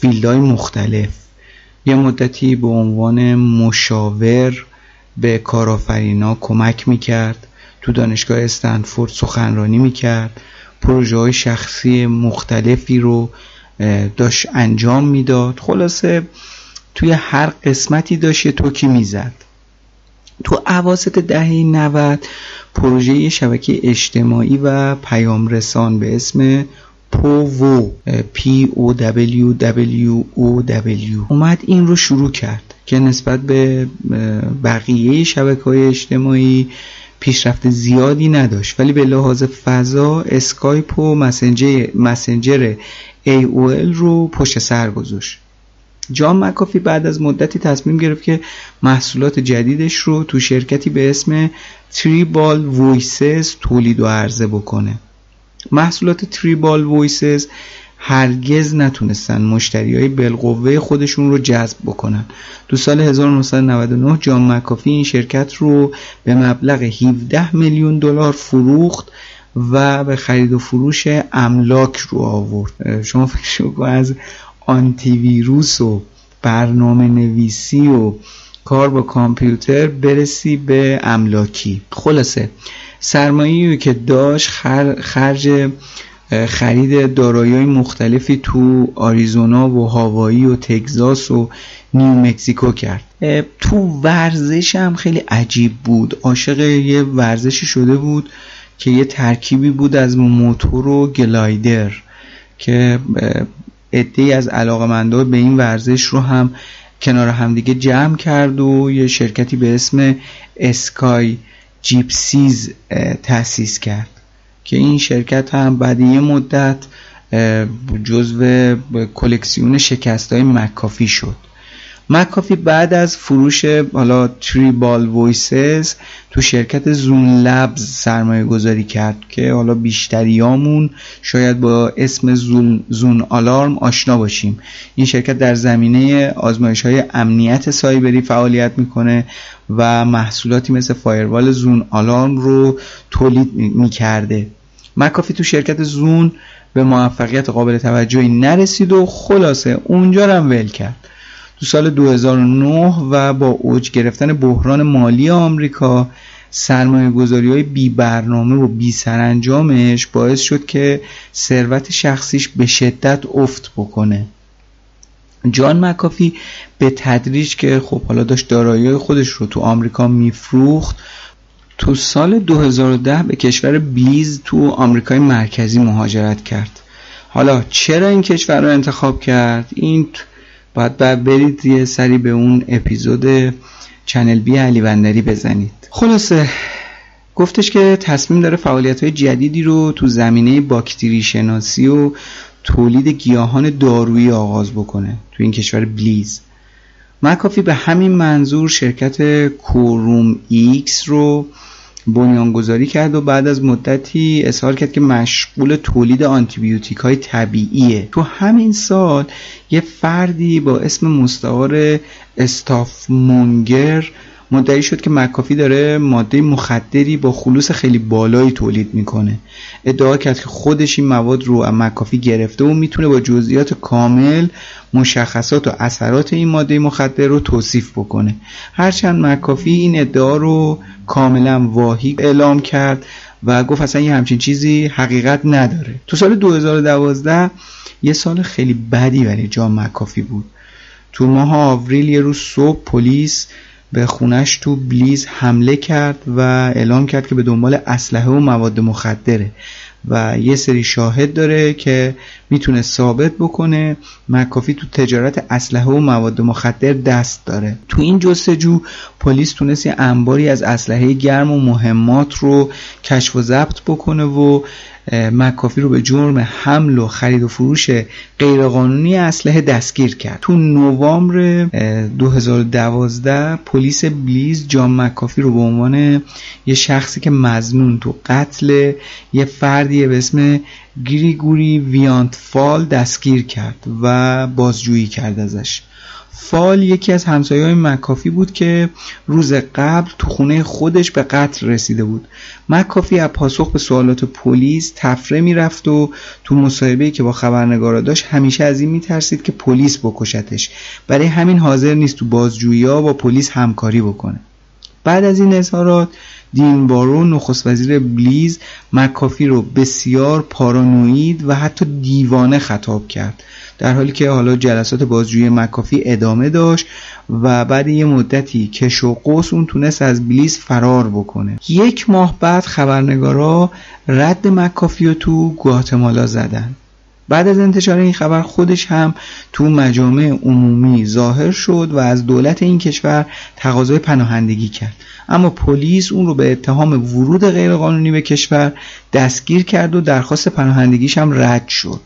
[SPEAKER 1] فیلدهای مختلف. یه مدتی به عنوان مشاور به کارآفرینا کمک می‌کرد تو دانشگاه استنفورد سخنرانی می‌کرد. پروژه های شخصی مختلفی رو داشت انجام می‌داد. خلاصه توی هر قسمتی داشت یه توکی می‌زد. تو عواسط دهه 90 پروژه شبکه اجتماعی و پیام رسان به اسم PowWow P O W W O W اومد این رو شروع کرد که نسبت به بقیه شبکه های اجتماعی پیشرفت زیادی نداشت. ولی به لحاظ فضا اسکایپ و مسنجر, مسنجر AOL رو پشت سر گذاشت. جان مکافی بعد از مدتی تصمیم گرفت که محصولات جدیدش رو تو شرکتی به اسم Tribal Voice تولید و عرضه بکنه. محصولات تریبال وایسز هرگز نتونستن مشتری های بالقوه خودشون رو جذب بکنن. تو سال 1999 جان مکافی این شرکت رو به مبلغ 17 میلیون دلار فروخت و به خرید و فروش املاک رو آورد. شما فکر از آنتی ویروس و برنامه نویسی و کار با کامپیوتر برسی به املاکی. خلاصه سرمایه‌ای که داشت خرج خرید دارایی مختلفی تو آریزونا و هاوایی و تگزاس و نیو مکزیکو کرد. تو ورزش هم خیلی عجیب بود. عاشق یه ورزشی شده بود که یه ترکیبی بود از موتور و گلایدر که عده از علاقمندا به این ورزش رو هم کنار همدیگه جمع کرد و یه شرکتی به اسم اسکای جیپسیز تأسیس کرد که این شرکت هم بعد یه مدت جزو کلکسیون شکست های مکافی شد. مکافی بعد از فروش حالا تریبال ویسز تو شرکت زون لبز سرمایه گذاری کرد که حالا بیشتریامون شاید با اسم زون, زون آلارم آشنا باشیم. این شرکت در زمینه آزمایش های امنیت سایبری فعالیت می‌کنه و محصولاتی مثل فایروال زون آلارم رو تولید می‌کرده. مکافی تو شرکت زون به موفقیت قابل توجهی نرسید و خلاصه اونجا هم ول کرد. تو سال 2009 و با اوج گرفتن بحران مالی آمریکا سرمایه گذاری های بی برنامه و بی سرانجامش باعث شد که ثروت شخصیش به شدت افت بکنه. جان مکافی به تدریج که خب حالا داشت دارایی خودش رو تو آمریکا میفروخت تو سال 2010 به کشور بلیز تو آمریکای مرکزی مهاجرت کرد. حالا چرا این کشور رو انتخاب کرد؟ این باید برید یه سری به اون اپیزود چنل بی علی بندری بزنید. خلاصه گفتش که تصمیم داره فعالیت های جدیدی رو تو زمینه باکتری شناسی و تولید گیاهان دارویی آغاز بکنه تو این کشور بلیز. مکافی به همین منظور شرکت QuorumEx رو بنیانگذاری کرد و بعد از مدتی اظهار کرد که مشغول تولید آنتیبیوتیک های طبیعیه. تو همین سال یه فردی با اسم مستعار Stuffmonger مدعی شد که مکافی داره ماده مخدری با خلوص خیلی بالایی تولید می‌کنه. ادعا کرد که خودش این مواد رو مکافی گرفته و می‌تونه با جزئیات کامل مشخصات و اثرات این ماده مخدر رو توصیف بکنه. هرچند مکافی این ادعا رو کاملا واهی اعلام کرد و گفت اصلا یه همچین چیزی حقیقت نداره. تو سال 2012 یه سال خیلی بدی برای جان مکافی بود. تو ماه آوریل یه روز صبح پلیس به خونش تو بلیز حمله کرد و اعلام کرد که به دنبال اسلحه و مواد مخدره و یه سری شاهد داره که می‌تونه ثابت بکنه مکافی تو تجارت اسلحه و مواد مخدر دست داره. تو این جستجو پلیس تونست یه انباری از اسلحه گرم و مهمات رو کشف و ضبط بکنه و مکافی رو به جرم حمل و خرید و فروش غیرقانونی اسلحه دستگیر کرد. تو نوامبر 2012 پلیس بلیز جان مکافی رو به عنوان یه شخصی که مزنون تو قتل یه فردی به اسم گریگوری ویانتفال دستگیر کرد و بازجویی کرد ازش. فال یکی از همسایه های مکافی بود که روز قبل تو خونه خودش به قتل رسیده بود. مکافی از پاسخ به سوالات پلیس تفره می‌رفت و تو مصاحبه که با خبرنگارا داشت همیشه از این میترسید که پلیس بکشتش. برای همین حاضر نیست تو بازجویی ها با پلیس همکاری بکنه. بعد از این اظهارات دین بارو نخست وزیر بلیز مکافی رو بسیار پارانوید و حتی دیوانه خطاب کرد. در حالی که حالا جلسات بازجویی مکافی ادامه داشت و بعد یه مدتی کش و قوس اون تونست از بلیز فرار بکنه. یک ماه بعد خبرنگارا رد مکافی رو تو گواتمالا زدن. بعد از انتشار این خبر خودش هم تو مجامع عمومی ظاهر شد و از دولت این کشور تقاضای پناهندگی کرد. اما پلیس اون رو به اتهام ورود غیرقانونی به کشور دستگیر کرد و درخواست پناهندگیش هم رد شد.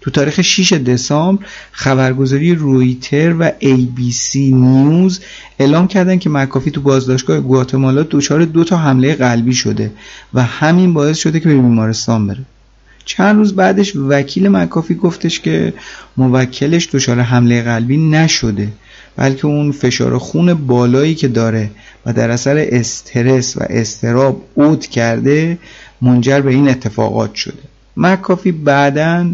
[SPEAKER 1] تو تاریخ 6 دسامبر خبرگزاری رویتر و ABC نیوز اعلام کردن که مکافی تو بازداشتگاه گواتمالا دچار دو تا حمله قلبی شده و همین باعث شده که به بیمارستان بره. چند روز بعدش وکیل مکافی گفتش که موکلش دچار حمله قلبی نشده بلکه اون فشار خون بالایی که داره و در اثر استرس و استراب عود کرده منجر به این اتفاقات شده. مکافی بعداً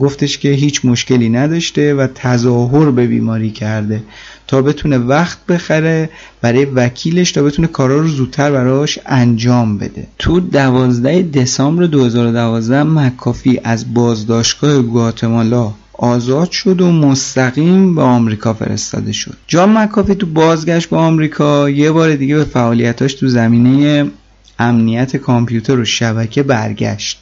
[SPEAKER 1] گفتش که هیچ مشکلی نداشته و تظاهر به بیماری کرده تا بتونه وقت بخره برای وکیلش تا بتونه کارا رو زودتر براش انجام بده. تو 12 دسامبر 2012 مکافی از بازداشتگاه گواتمالا آزاد شد و مستقیم به آمریکا فرستاده شد. جان مکافی تو بازگشت به آمریکا یه بار دیگه به فعالیتاش تو زمینه امنیت کامپیوتر و شبکه برگشت.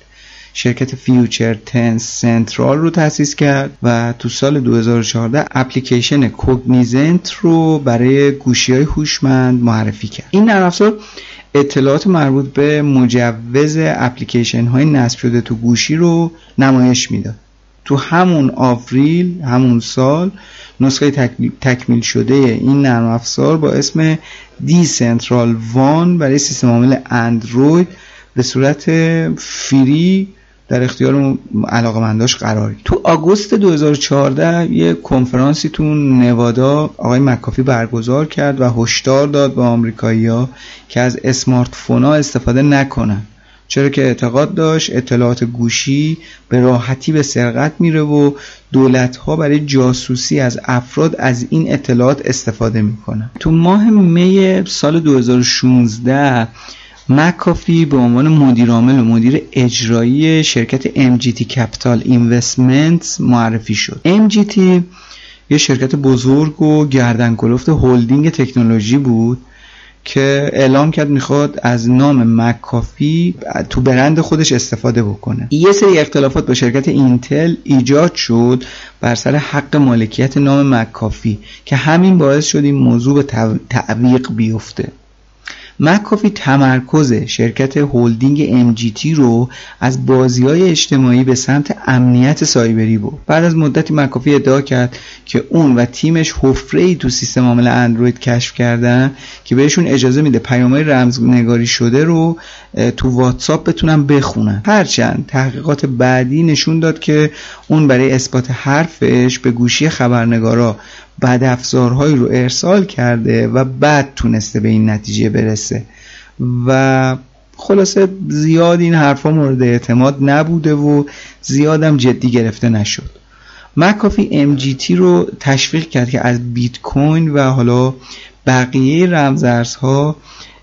[SPEAKER 1] شرکت Future Tense Central رو تأسیس کرد و تو سال 2014 اپلیکیشن Cognizant رو برای گوشی های هوشمند معرفی کرد. این نرم افزار اطلاعات مربوط به مجوز اپلیکیشن های نصب شده تو گوشی رو نمایش می‌داد. تو همون آوریل همون سال نسخه تکمیل شده این نرم افزار با اسم دی سنترال وان برای سیستم عامل اندروید به صورت فری در اختیار علاقه منداش قرار تو آگوست 2014 یه کنفرانسی تو نوادا آقای مکافی برگزار کرد و هشدار داد به آمریکایی‌ها که از اسمارت فونا استفاده نکنن. چرا که اعتقاد داشت اطلاعات گوشی به راحتی به سرقت میره و دولت ها برای جاسوسی از افراد از این اطلاعات استفاده می‌کنن. تو ماه می سال 2016 مکافی به عنوان مدیر عامل و مدیر اجرایی شرکت MGT Capital Investments معرفی شد. MGT یه شرکت بزرگ و گردن کلفت هلدینگ تکنولوژی بود که اعلام کرد می‌خواد از نام مکافی تو برند خودش استفاده بکنه. یه سری اختلافات با شرکت اینتل ایجاد شد بر سر حق مالکیت نام مکافی که همین باعث شد این موضوع به تعویق بیفته. مکافی تمرکز شرکت هلدینگ MGT رو از بازی های اجتماعی به سمت امنیت سایبری بود بعد از مدتی مکافی ادعا کرد که اون و تیمش حفره ای تو سیستم عامل اندروید کشف کردن که بهشون اجازه میده پیامهای رمزنگاری شده رو تو واتساپ بتونن بخونن. هرچند تحقیقات بعدی نشون داد که اون برای اثبات حرفش به گوشی خبرنگارا بعد افزارهایی رو ارسال کرده و بعد تونسته به این نتیجه برسه. و خلاصه زیاد این حرفا مورد اعتماد نبوده و زیادم جدی گرفته نشد. مکافی ام جی تی رو تشویق کرد که از بیت کوین و حالا بقیه رمزارزها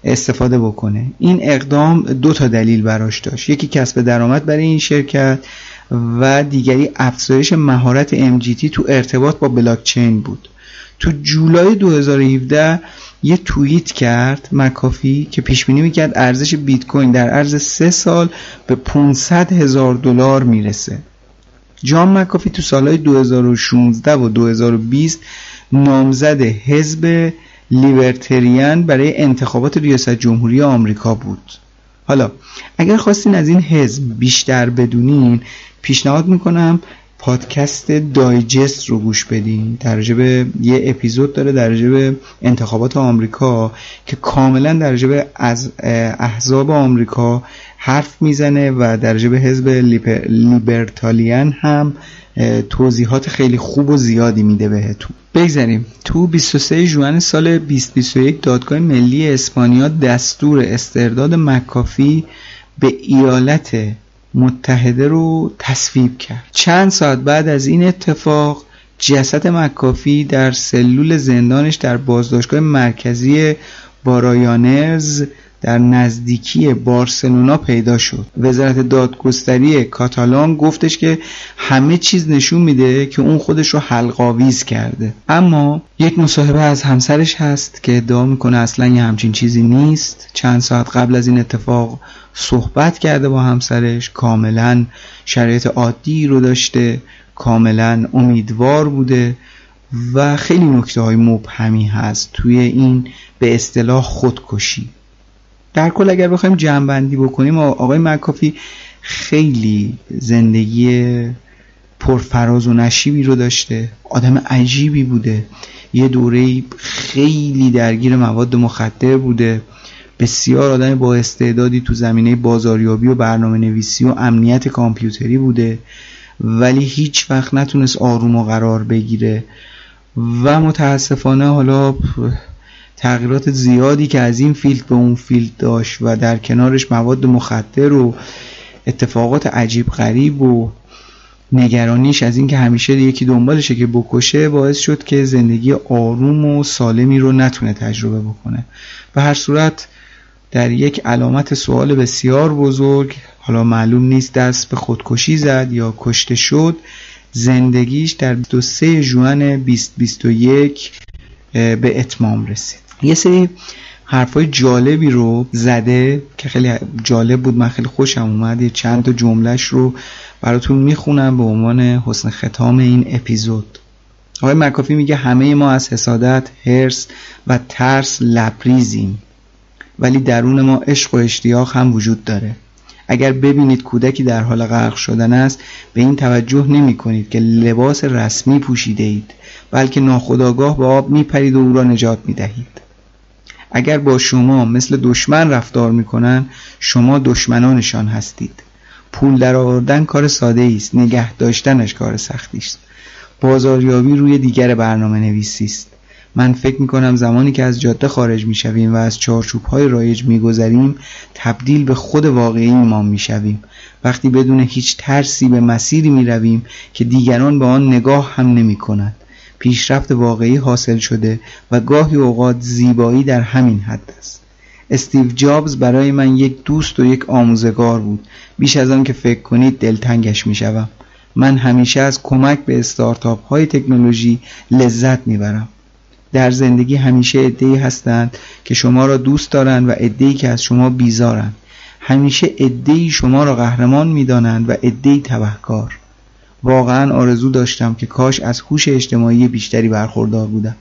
[SPEAKER 1] استفاده بکنه. این اقدام دو تا دلیل براش داشت. یکی کسب درآمد برای این شرکت و دیگری افزایش مهارت MGT تو ارتباط با بلاکچین بود. تو جولای 2017 یه توییت کرد مکافی که پیش بینی می‌کرد ارزش بیت کوین در عرض سه سال به 500 هزار دلار می‌رسه. جان مکافی تو سالهای 2016 و 2020 نامزد حزب لیبرتریان برای انتخابات ریاست جمهوری آمریکا بود. حالا اگر خواستین از این حزب بیشتر بدونین پیشنهاد می‌کنم پادکست دایجست رو گوش بدین. در به یه اپیزود داره در به انتخابات آمریکا که کاملا در به از احزاب آمریکا حرف می‌زنه و در به حزب لیبرتالیان هم توضیحات خیلی خوب و زیادی میده بهتون. بگذاریم. تو 23 جوان سال 2021 دادگاه ملی اسپانیا دستور استرداد مکافی به ایالت متحده رو تصویب کرد. چند ساعت بعد از این اتفاق جسد مکافی در سلول زندانش در بازداشتگاه مرکزی بارایانرز در نزدیکی بارسلونا پیدا شد. وزارت دادگستری کاتالان گفتش که همه چیز نشون میده که اون خودش رو حلقاویز کرده. اما یک مصاحبه از همسرش هست که ادعا می‌کنه اصلا یه همچین چیزی نیست. چند ساعت قبل از این اتفاق صحبت کرده با همسرش. کاملا شرایط عادی رو داشته. کاملا امیدوار بوده. و خیلی نکته های مبهمی هست توی این به اصطلاح خودکشی. در کل اگر بخوایم جمعبندی بکنیم آقای مکافی خیلی زندگی پرفراز و نشیبی رو داشته آدم عجیبی بوده. یه دوره خیلی درگیر مواد مخدر بوده. بسیار آدم با استعدادی تو زمینه بازاریابی و برنامه نویسی و امنیت کامپیوتری بوده. ولی هیچ وقت نتونست آروم و قرار بگیره. و متاسفانه حالا تغییرات زیادی که از این field به اون field داشت و در کنارش مواد مخدر و اتفاقات عجیب غریب و نگرانیش از اینکه همیشه یکی دنبالشه که بکشه باعث شد که زندگی آروم و سالمی رو نتونه تجربه بکنه. و هر صورت در یک علامت سوال بسیار بزرگ حالا معلوم نیست دست به خودکشی زد یا کشته شد زندگیش در 23 جوان 2021 به اتمام رسید. یه سری حرفای جالبی رو زده که خیلی جالب بود. من خیلی خوشم اومد. یه چند تا جملهش رو براتون می‌خونم به عنوان حسن ختام این اپیزود. آقای مکافی میگه همه ما از حسادت، هرس و ترس لبریزیم ولی درون ما عشق و اشتیاق هم وجود داره. اگر ببینید کودکی در حال غرق شدن است به این توجه نمی کنید که لباس رسمی پوشیده اید بلکه ناخداگاه به آب می پرید و او را نجات می دهید. اگر با شما مثل دشمن رفتار می کنن شما دشمنانشان هستید. پول در آوردن کار ساده است نگه داشتنش کار سختی است. بازاریابی روی دیگر برنامه نویسی است. من فکر می کنم زمانی که از جاده خارج می شویم و از چارچوب های رایج می گذریم تبدیل به خود واقعی ما می شویم وقتی بدون هیچ ترسی به مسیری می رویم که دیگران به آن نگاه هم نمی کند پیشرفت واقعی حاصل شده و گاهی اوقات زیبایی در همین حد است. استیو جابز برای من یک دوست و یک آموزگار بود. بیش از آن که فکر کنید دلتنگش می شوم. من همیشه از کمک به استارتاپ های تکنولوژی لذت می‌برم. در زندگی همیشه ادهی هستند که شما را دوست دارند و ادهی که از شما بیزارند. همیشه ادهی شما را قهرمان می‌دانند و ادهی تبهکار. واقعا آرزو داشتم که کاش از هوش اجتماعی بیشتری برخوردار بودم.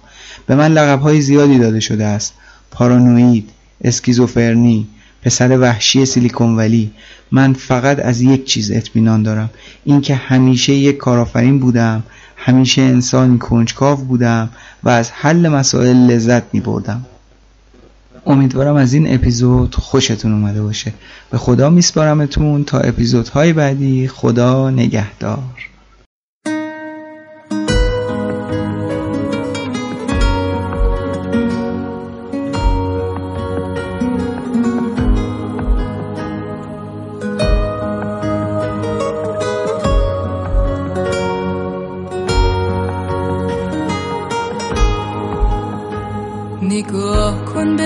[SPEAKER 1] به من لقبهای زیادی داده شده است. پارانوید اسکیزوفرنی پسر وحشی سیلیکون ولی. من فقط از یک چیز اطمینان دارم. اینکه همیشه یک کارآفرین بودم همیشه انسانی کنجکاو بودم و از حل مسائل لذت می بردم امیدوارم از این اپیزود خوشتون اومده باشه. به خدا میسپارمتون تا اپیزودهای بعدی. خدا نگهدار.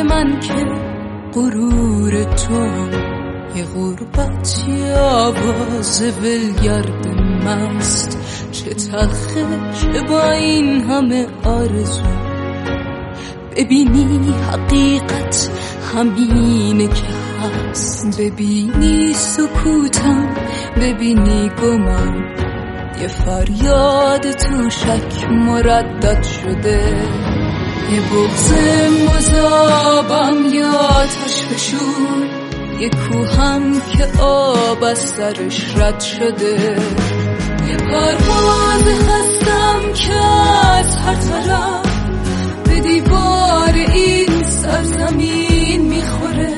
[SPEAKER 5] من که غرور تو یه غربتی آواز ولگرد مست. چه تلخه چه با این همه آرزو. ببینی حقیقت همینه که هست. ببینی سکوتم ببینی گمم. یه فریاد تو شک مردد شده. یه بغز مذابم یا آتش بشون یه کوهم که آب از سرش رد شده. یه پرواز هستم که از هر طرف به دیوار این سرزمین می‌خوره.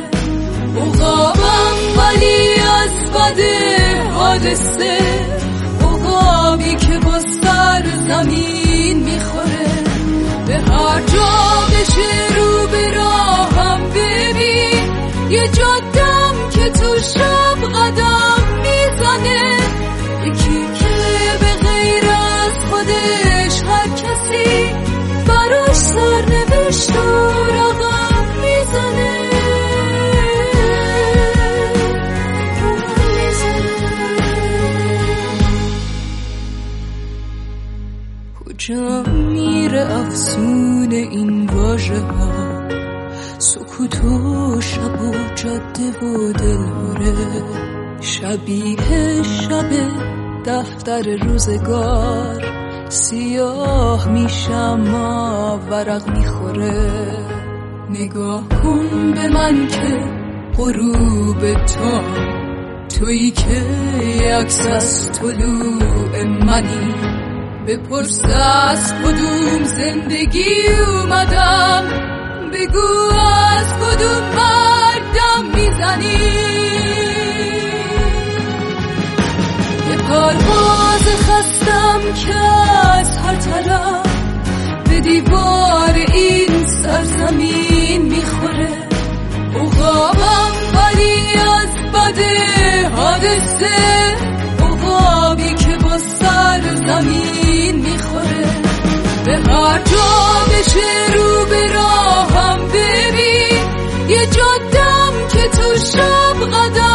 [SPEAKER 5] اقابم ولی از بد حادثه. اقابی که با سرزمین می‌خوره. هر جا بشه رو به راهم ببین. یه جادم که تو شب افسون این واژه ها. سکوت و شب و جاده و دلهوره. شبیه شب دفتر روزگار. سیاه میشم ورق می‌خوره. نگاه کن به من که غروب تو. تویی که عکس از طلوع منی. بپرس از کدوم زندگی اومدم؟ بگو از کدوم مردم می‌زنی؟ یه پرواز خستم که از هر طرف به دیوار این سرزمین می‌خوره. اقابم ولی از بد حادثه اقابی که با سرزمین می‌خوره. به هر جا بشه رو به راهم ببین. یه جادم که تو شب قدم